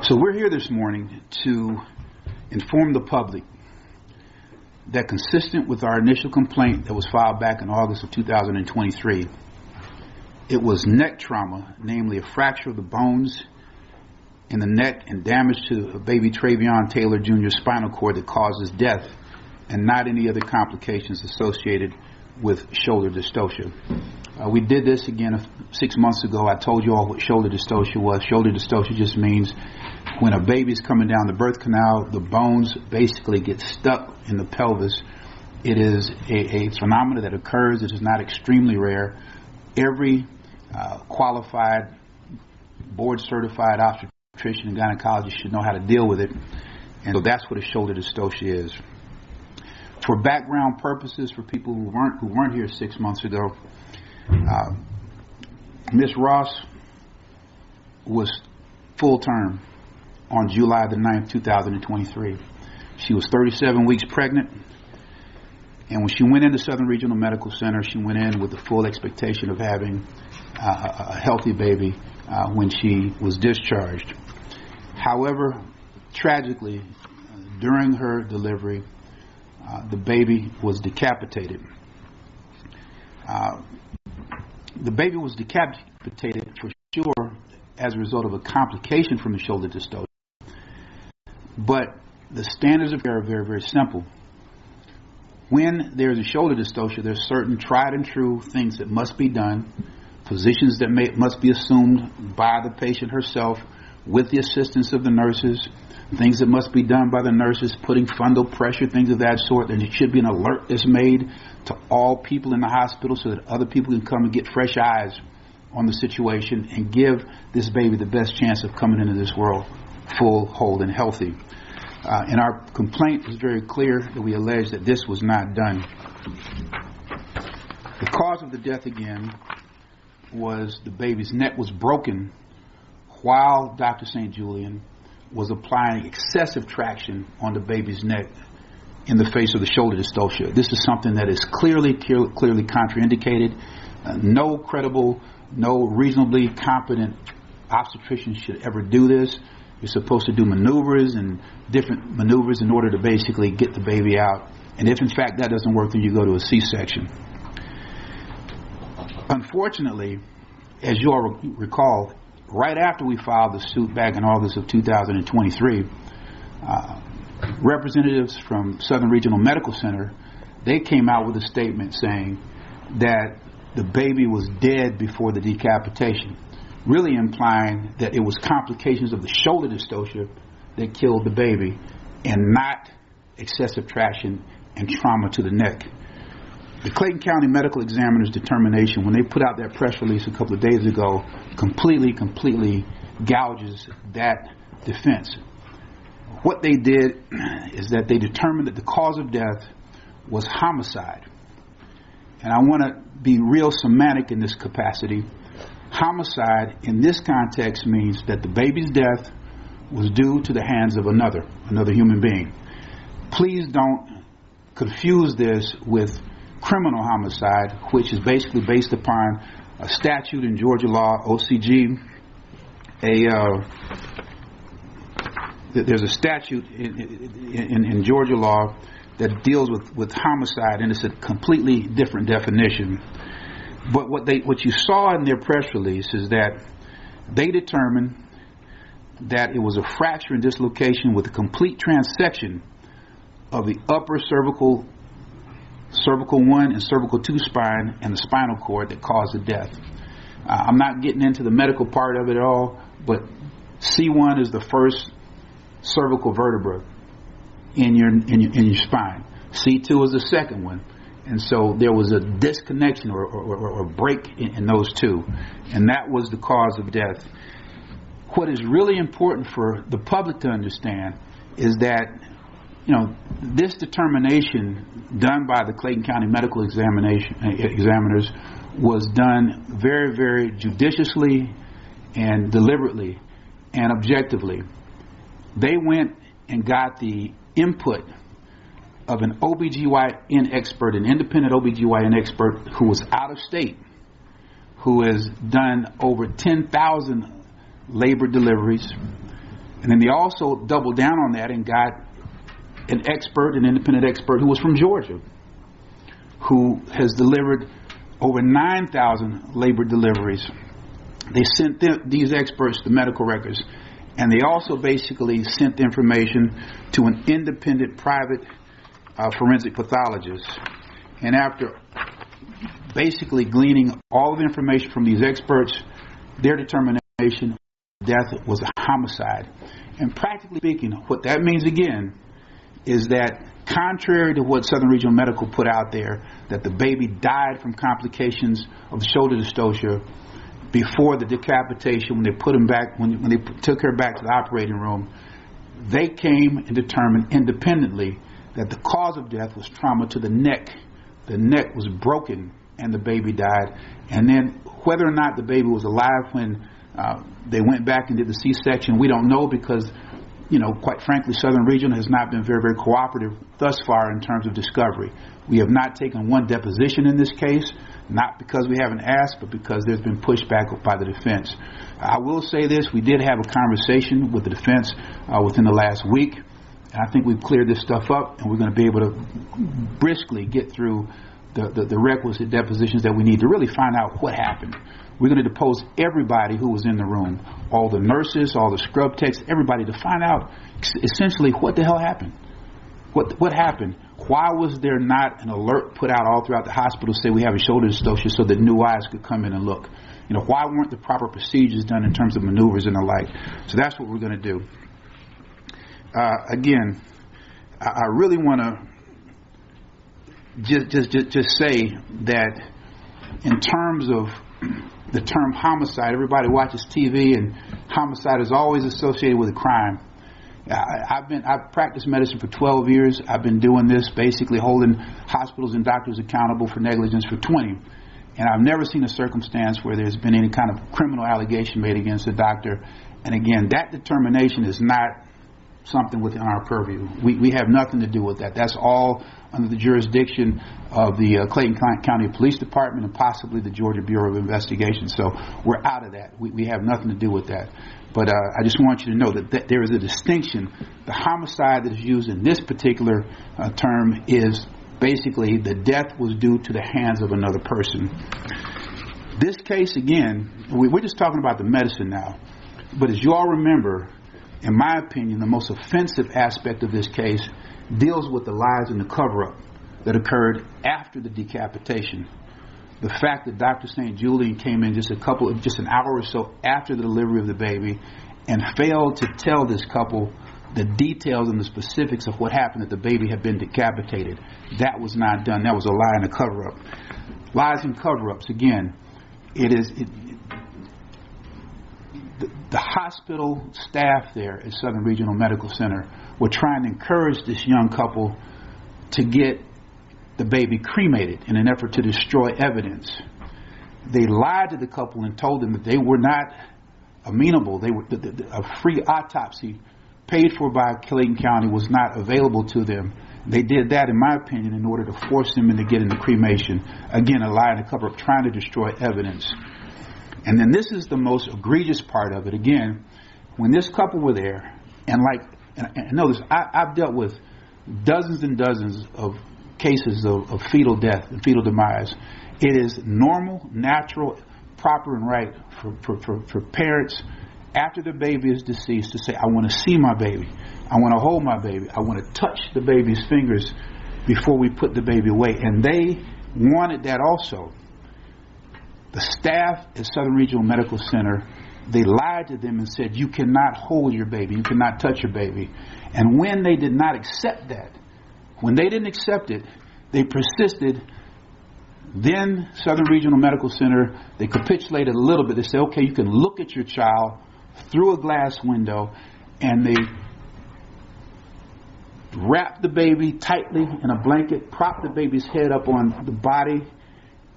So we're here this morning to inform the public that consistent with our initial complaint that was filed back in August of 2023, it was neck trauma, namely a fracture of the bones in the neck and damage to baby Travion Taylor Jr.'s spinal cord that causes death and not any other complications associated with shoulder dystocia. Uh, we did this again six months ago. I told you all what shoulder dystocia was. Shoulder dystocia just means when a baby's coming down the birth canal, the bones basically get stuck in the pelvis. It is a, a phenomenon that occurs. It is not extremely rare. Every uh, qualified, board certified obstetrician and gynecologist should know how to deal with it. And so that's what a shoulder dystocia is. For background purposes, for people who weren't who weren't here six months ago, uh, Miss Ross was full term on July the 9th, 2023. She was 37 weeks pregnant, and when she went into Southern Regional Medical Center, she went in with the full expectation of having uh, a healthy baby uh, when she was discharged. However, tragically, during her delivery, uh, the baby was decapitated. The baby was decapitated for sure as a result of a complication from the shoulder dystocia. But the standards of care are very, very simple. When there's a shoulder dystocia, there's certain tried and true things that must be done, positions that may, must be assumed by the patient herself with the assistance of the nurses, things that must be done by the nurses, putting fundal pressure, things of that sort. And it should be an alert that's made to all people in the hospital so that other people can come and get fresh eyes on the situation and give this baby the best chance of coming into this world full, whole, and healthy. Uh, and our complaint is very clear that we allege that this was not done. The cause of the death again was the baby's neck was broken while Dr. St. Julian was applying excessive traction on the baby's neck in the face of the shoulder dystocia. This is something that is clearly, clearly contraindicated. Uh, no credible, no reasonably competent obstetrician should ever do this. You're supposed to do maneuvers and different maneuvers in order to basically get the baby out. And if in fact that doesn't work, then you go to a C-section. Unfortunately, as you all recall, right after we filed the suit back in August of 2023, uh, representatives from Southern Regional Medical Center, they came out with a statement saying that the baby was dead before the decapitation, really implying that it was complications of the shoulder dystocia that killed the baby and not excessive traction and trauma to the neck. The Clayton County Medical Examiner's determination, when they put out that press release a couple of days ago, completely, completely gouges that defense. What they did is that they determined that the cause of death was homicide. And I want to be real semantic in this capacity. Homicide in this context means that the baby's death was due to the hands of another, another human being. Please don't confuse this with criminal homicide, which is basically based upon a statute in Georgia law, OCG. A uh, there's a statute in, in, in, Georgia law that deals with, with homicide, and it's a completely different definition. But what they what you saw in their press release is that they determined that it was a fracture and dislocation with a complete transection of the upper cervical cervical 1 and cervical 2 spine and the spinal cord that caused the death. Uh, I'm not getting into the medical part of it at all, but C1 is the first cervical vertebra in your, in your, in your spine. C2 is the second one. And so there was a disconnection or, or, or, or break in, in those two. And that was the cause of death. what is really important for the public to understand is that you know this determination done by the Clayton County Medical Examination eh, examiners was done very very judiciously and deliberately and objectively. They went and got the input of an OBGYN expert, an independent OBGYN expert who was out of state, who has done over 10,000 labor deliveries. And then they also doubled down on that and got an expert, an independent expert who was from Georgia, who has delivered over 9,000 labor deliveries. They sent these experts the medical records, and they also basically sent information to an independent private uh, forensic pathologist. And after basically gleaning all the information from these experts, their determination death was a homicide. And practically speaking, what that means again is that contrary to what Southern Regional Medical put out there, that the baby died from complications of shoulder dystocia before the decapitation, when they put him back, when, when they took her back to the operating room, they came and determined independently that the cause of death was trauma to the neck. The neck was broken and the baby died. And then whether or not the baby was alive when uh, they went back and did the C-section, we don't know because you know, quite frankly, Southern Region has not been very, very cooperative thus far in terms of discovery. We have not taken one deposition in this case, not because we haven't asked, but because there's been pushback by the defense. I will say this: we did have a conversation with the defense uh, within the last week, and I think we've cleared this stuff up, and we're going to be able to briskly get through the, the, the requisite depositions that we need to really find out what happened. We're going to depose everybody who was in the room, all the nurses, all the scrub techs, everybody, to find out essentially what the hell happened. What what happened? Why was there not an alert put out all throughout the hospital say we have a shoulder dystocia so that new eyes could come in and look? You know, why weren't the proper procedures done in terms of maneuvers and the like? So that's what we're going to do. Uh, again, I, I really want to just, just just just say that in terms of the term homicide. Everybody watches TV, and homicide is always associated with a crime. I, have been I've practiced medicine for 12 years. I've been doing this, basically holding hospitals and doctors accountable for negligence for 20. And I've never seen a circumstance where there's been any kind of criminal allegation made against a doctor. And again, that determination is not something within our purview. We, we have nothing to do with that. That's all under the jurisdiction of the uh, Clayton County Police Department and possibly the Georgia Bureau of Investigation. So we're out of that. We, we have nothing to do with that. But uh, I just want you to know that, that there is a distinction. The homicide that is used in this particular uh, term is basically the death was due to the hands of another person. This case, again, we, we're just talking about the medicine now. But as you all remember, in my opinion, the most offensive aspect of this case deals with the lies and the cover up that occurred after the decapitation. The fact that Dr. St. Julian came in just a couple, just an hour or so after the delivery of the baby, and failed to tell this couple the details and the specifics of what happened that the baby had been decapitated. That was not done. That was a lie and a cover up. Lies and cover ups. Again, it is it, the, hospital staff there at Southern Regional Medical Center were trying to encourage this young couple to get the baby cremated in an effort to destroy evidence. They lied to the couple and told them that they were not amenable. They were the, the, a free autopsy paid for by Clayton County was not available to them. They did that, in my opinion, in order to force them into getting the cremation. Again, a lie and a cover up, trying to destroy evidence. And then this is the most egregious part of it. Again, when this couple were there, and like and, and notice, I, I've dealt with dozens and dozens of cases of, of fetal death and fetal demise. It is normal, natural, proper, and right for, for, for, for parents after the baby is deceased to say, I want to see my baby. I want to hold my baby. I want to touch the baby's fingers before we put the baby away. And they wanted that also. The staff at Southern Regional Medical Center they lied to them and said, You cannot hold your baby, you cannot touch your baby. And when they did not accept that, when they didn't accept it, they persisted. Then Southern Regional Medical Center, they capitulated a little bit. They said, okay, you can look at your child through a glass window, and they wrapped the baby tightly in a blanket, propped the baby's head up on the body,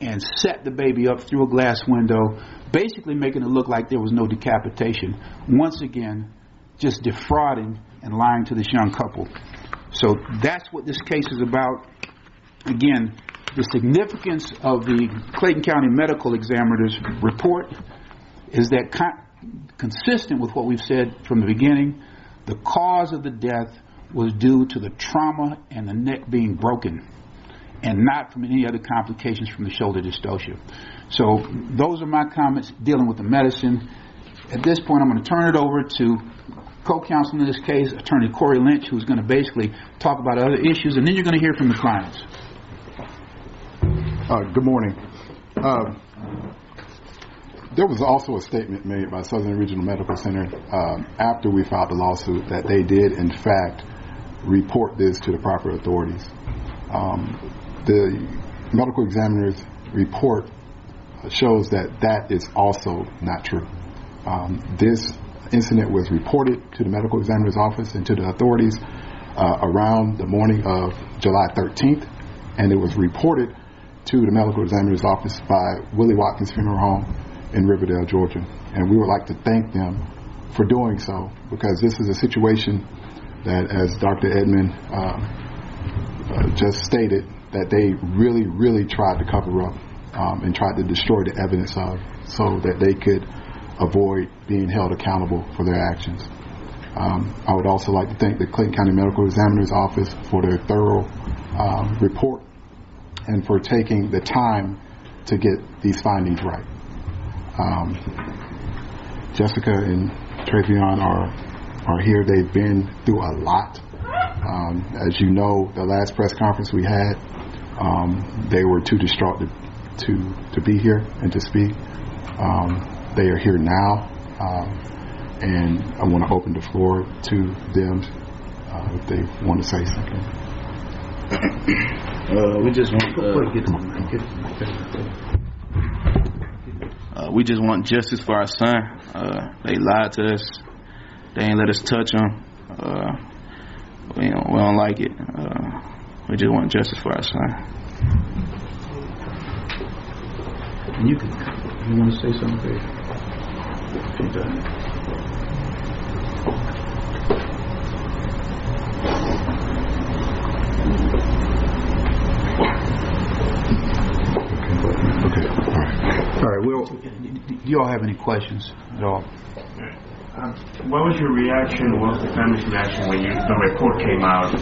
and set the baby up through a glass window, basically making it look like there was no decapitation. Once again, just defrauding and lying to this young couple. So that's what this case is about. Again, the significance of the Clayton County Medical Examiner's report is that con- consistent with what we've said from the beginning, the cause of the death was due to the trauma and the neck being broken and not from any other complications from the shoulder dystocia. So those are my comments dealing with the medicine. At this point, I'm going to turn it over to co-counsel in this case, Attorney Corey Lynch, who's going to basically talk about other issues, and then you're going to hear from the clients. Uh, good morning. Uh, there was also a statement made by Southern Regional Medical Center uh, after we filed the lawsuit that they did, in fact, report this to the proper authorities. Um, the medical examiner's report shows that that is also not true. Um, this incident was reported to the medical examiner's office and to the authorities uh, around the morning of July 13th, and it was reported to the medical examiner's office by Willie Watkins Funeral Home in Riverdale, Georgia. And we would like to thank them for doing so because this is a situation that, as Dr. Edmond uh, uh, just stated, that they really, really tried to cover up um, and tried to destroy the evidence of so that they could avoid being held accountable for their actions. Um, I would also like to thank the Clayton County Medical Examiner's Office for their thorough um, report and for taking the time to get these findings right. Um, Jessica and Travion are are here. They've been through a lot. Um, as you know, the last press conference we had, um, they were too distraught to, to, to be here and to speak. Um, they are here now, um, and I want to open the floor to them uh, if they want to say something. Uh, we just want uh, uh, we just want justice for our son. Uh, they lied to us. They ain't let us touch him. Uh, we, don't, we don't like it. We just want justice for our son. And you can, you want to say something, Dave? She's done. Okay, all right. All right. Well, do you all have any questions at all? Um, what was your reaction, what was the family's reaction when you, the report came out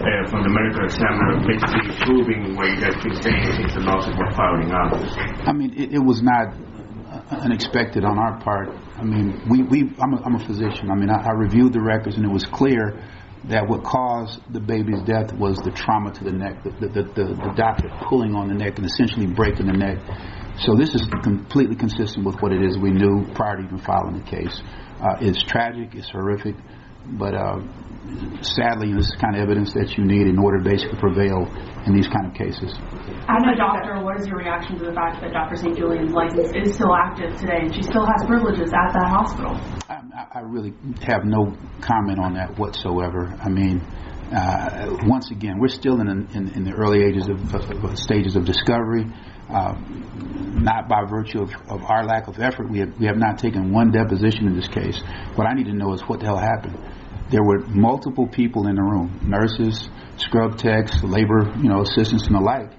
uh, from the medical examiner basically proving what you guys keep saying since the lawsuit was filing out? I mean, it, it was not unexpected on our part. I mean, we, we I'm, a, I'm a physician. I mean, I, I reviewed the records and it was clear that what caused the baby's death was the trauma to the neck, the, the, the, the doctor pulling on the neck and essentially breaking the neck. So this is completely consistent with what it is we knew prior to even filing the case. Uh, it's tragic, it's horrific, but uh, sadly, this is the kind of evidence that you need in order to basically prevail in these kind of cases. As a doctor, what is your reaction to the fact that Dr. St. Julian's license is still active today and she still has privileges at that hospital? I, I really have no comment on that whatsoever. I mean, uh, once again, we're still in, in, in the early ages of, of, stages of discovery. Uh, not by virtue of, of, our lack of effort, we have, we have not taken one deposition in this case. What I need to know is what the hell happened. There were multiple people in the room, nurses, scrub techs, labor, you know, assistants, and the like.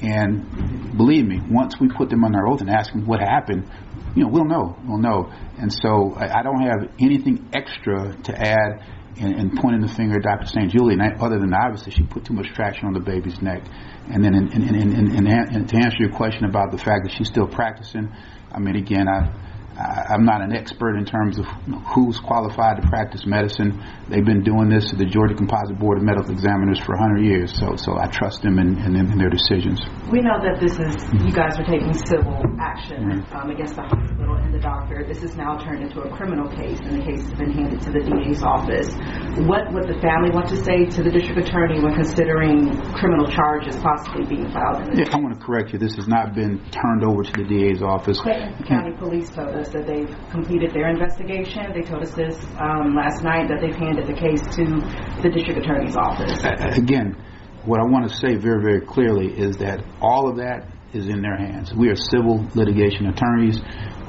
And believe me, once we put them under oath and ask them what happened, you know, we'll know, we'll know. And so I, I don't have anything extra to add in, in pointing the finger at Dr. St. Julian, other than obviously she put too much traction on the baby's neck. And then, in, in, in, to answer your question about the fact that she's still practicing, I mean, again, I, I, I'm not an expert in terms of who's qualified to practice medicine. They've been doing this to the Georgia Composite Board of Medical Examiners for 100 years, so so I trust them in, in, in their decisions. We know that this is you guys are taking civil action um, against the hospital and the doctor. This is now turned into a criminal case, and the case has been handed to the DA's office. What would the family want to say to the district attorney when considering criminal charges possibly being filed in Yeah. I want to correct you. This has not been turned over to the DA's office. Clayton County Police told us that they've completed their investigation. They told us this um, last night, that they've handed the case to the district attorney's office. Again, what I want to say very, very clearly is that all of that is in their hands. We are civil litigation attorneys.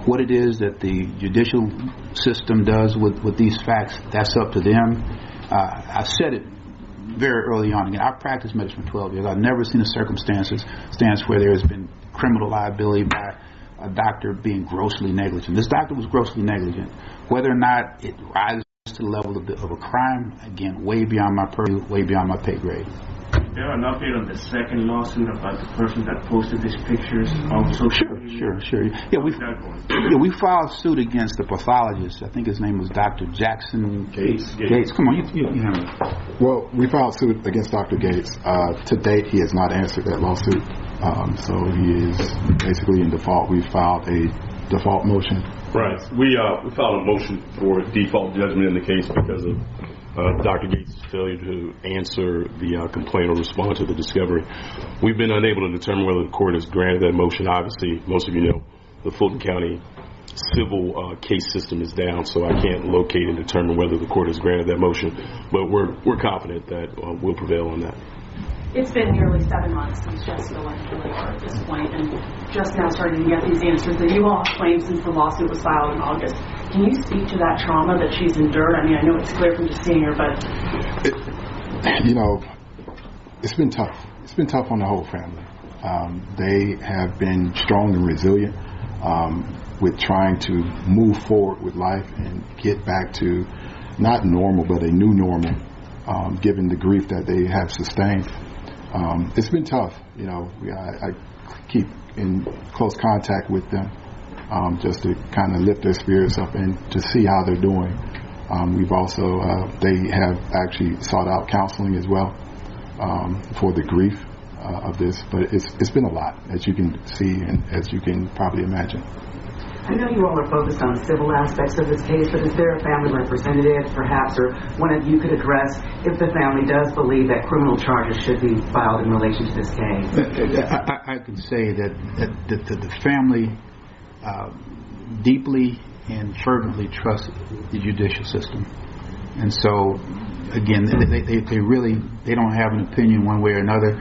What it is that the judicial system does with, with these facts, that's up to them. Uh, I said it very early on. Again, I practiced medicine for 12 years. I've never seen a circumstances stance where there has been criminal liability by a doctor being grossly negligent. This doctor was grossly negligent. Whether or not it rises to the level of, the, of a crime, again, way beyond my purview, way beyond my pay grade. Is there an update on the second lawsuit about the person that posted these pictures on social Sure, media? sure, sure. Yeah, we How's that going? yeah, we filed suit against the pathologist. I think his name was Dr. Jackson Gates. Gates. Come on, you, you, you handle. Well, we filed suit against Dr. Gates. Uh, to date, he has not answered that lawsuit, um, so he is basically in default. We filed a default motion. Right. We uh, we filed a motion for default judgment in the case because of uh, Dr. Gates' failure to answer the uh, complaint or respond to the discovery. We've been unable to determine whether the court has granted that motion. Obviously, most of you know the Fulton County civil uh, case system is down, so I can't locate and determine whether the court has granted that motion. But we're we're confident that uh, we'll prevail on that. It's been nearly seven months since Jessica went to labor at this point, and just now starting to get these answers that you all claimed since the lawsuit was filed in August. Can you speak to that trauma that she's endured? I mean, I know it's clear from just seeing her, but you know, it's been tough. It's been tough on the whole family. Um, they have been strong and resilient um, with trying to move forward with life and get back to not normal, but a new normal, um, given the grief that they have sustained. Um, it's been tough. You know, we, I, I keep in close contact with them um, just to kind of lift their spirits up and to see how they're doing. Um, we've also, uh, they have actually sought out counseling as well um, for the grief uh, of this, but it's, it's been a lot, as you can see and as you can probably imagine. I know you all are focused on civil aspects of this case, but is there a family representative, perhaps, or one of you could address if the family does believe that criminal charges should be filed in relation to this case? I, I, can say that, the family uh, deeply and fervently trust the judicial system, and so again, they, they, they really they don't have an opinion one way or another.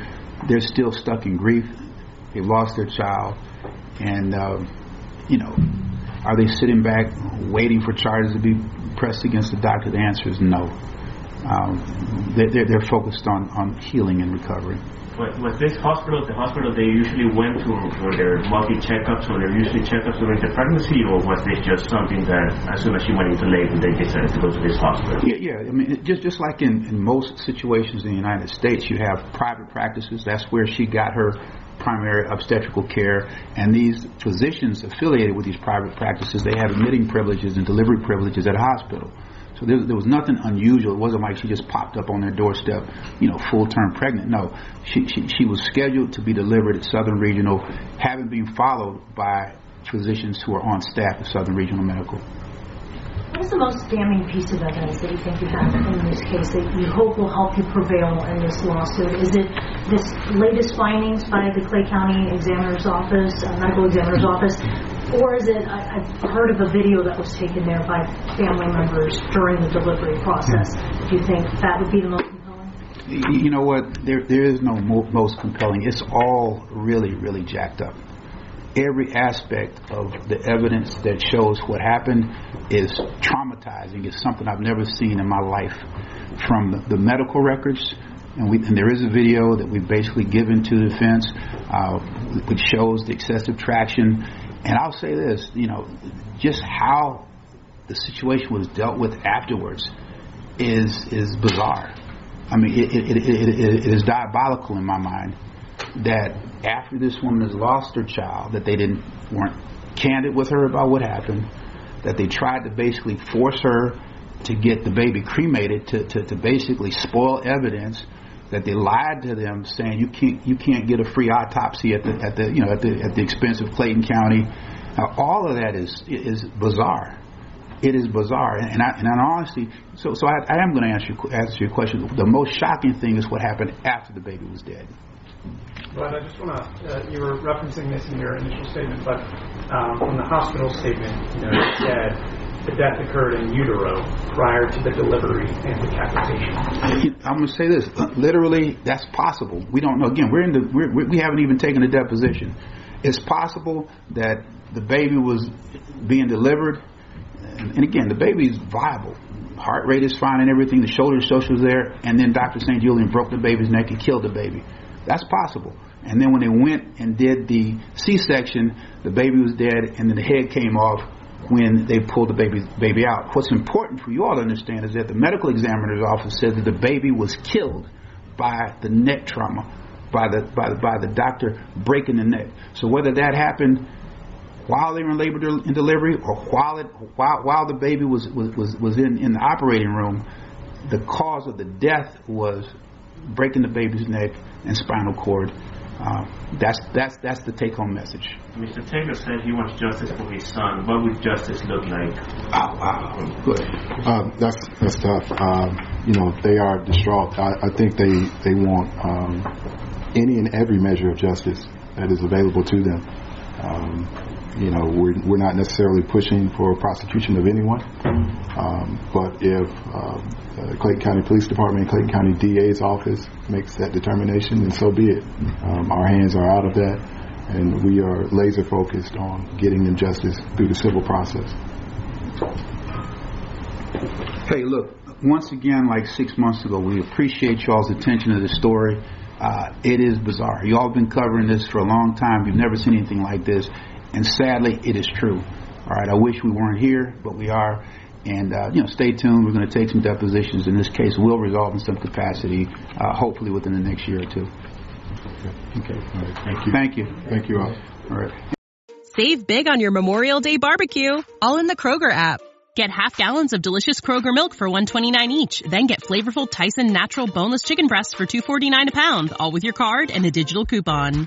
They're still stuck in grief. They've lost their child, and uh, you know, are they sitting back waiting for charges to be pressed against the doctor? The answer is no. Um, they're, they're, they're focused on, on healing and recovery. Was, was this hospital the hospital they usually went to for their monthly checkups or their usually checkups during the pregnancy, or was this just something that as soon as she went into labor they decided to go to this hospital? Yeah, yeah. I mean, it- just just like in, in most situations in the United States, you have private practices. That's where she got her primary obstetrical care, and these physicians affiliated with these private practices, they have admitting privileges and delivery privileges at a hospital. So there, there was nothing unusual. It wasn't like she just popped up on their doorstep, you know, full term pregnant. No, she, she she was scheduled to be delivered at Southern Regional, having been followed by physicians who are on staff at Southern Regional Medical. What is the most damning piece of evidence that you think you have in this case that you hope will help you prevail in this lawsuit? Is it this latest findings by the Clay County Examiner's Office, uh, Medical Examiner's Office, or is it, I, I've heard of a video that was taken there by family members during the delivery process. Do you think that would be the most compelling? You know what? There, there is no mo- most compelling. It's all really, really jacked up. Every aspect of the evidence that shows what happened is traumatizing. It's something I've never seen in my life. From the, medical records, and, we, and there is a video that we've basically given to the defense, uh, which shows the excessive traction. And I'll say this, you know, just how the situation was dealt with afterwards is is bizarre. I mean, it, it, it, it is diabolical in my mind that after this woman has lost her child, that they didn't weren't candid with her about what happened, that they tried to basically force her to get the baby cremated to, to, to basically spoil evidence, that they lied to them saying you can't you can't get a free autopsy at the at the you know at the at the expense of Clayton County. Now, all of that is is bizarre. it is bizarre. And I, and honestly, so so I, I am going to answer your, answer your question. The most shocking thing is what happened after the baby was dead. But I just want to, uh, you were referencing this in your initial statement, but um, from the hospital statement, you know, it said the death occurred in utero prior to the delivery and decapitation. I'm going to say this. Literally, that's possible. We don't know. Again, we're in the, we're, we haven't even taken a deposition. It's possible that the baby was being delivered, and again, the baby is viable. Heart rate is fine and everything. The shoulder dystocia is there, and then Dr. St. Julian broke the baby's neck and killed the baby. That's possible. And then when they went and did the C-section, the baby was dead, and then the head came off when they pulled the baby baby out. What's important for you all to understand is that the medical examiner's office said that the baby was killed by the neck trauma, by the by the by the doctor breaking the neck. So whether that happened while they were in labor and delivery or while it while while the baby was was was, in in the operating room, the cause of the death was breaking the baby's neck and spinal cord. Uh, that's that's that's the take-home message. Mr. Taylor said he wants justice for his son. What would justice look like? Wow, wow, good. Uh, that's that's tough. Um, you know, they are distraught. I, I think they they want um, any and every measure of justice that is available to them. Um, you know, we're, we're not necessarily pushing for prosecution of anyone, um, but if uh, Clayton County Police Department and Clayton County DA's office makes that determination, then so be it. Um, our hands are out of that, and we are laser focused on getting them justice through the civil process. Hey, look, once again, like six months ago, we appreciate y'all's attention to the story. Uh, it is bizarre. You all have been covering this for a long time. You've never seen anything like this. And sadly, it is true. All right, I wish we weren't here, but we are. And uh, you know, stay tuned. We're going to take some depositions. In this case, we'll resolve in some capacity, uh, hopefully within the next year or two. Okay. All right. Thank you. Thank you. Thank you all. All right. Save big on your Memorial Day barbecue, all in the Kroger app. Get half gallons of delicious Kroger milk for 129 each. Then get flavorful Tyson natural boneless chicken breasts for 249 a pound, all with your card and a digital coupon.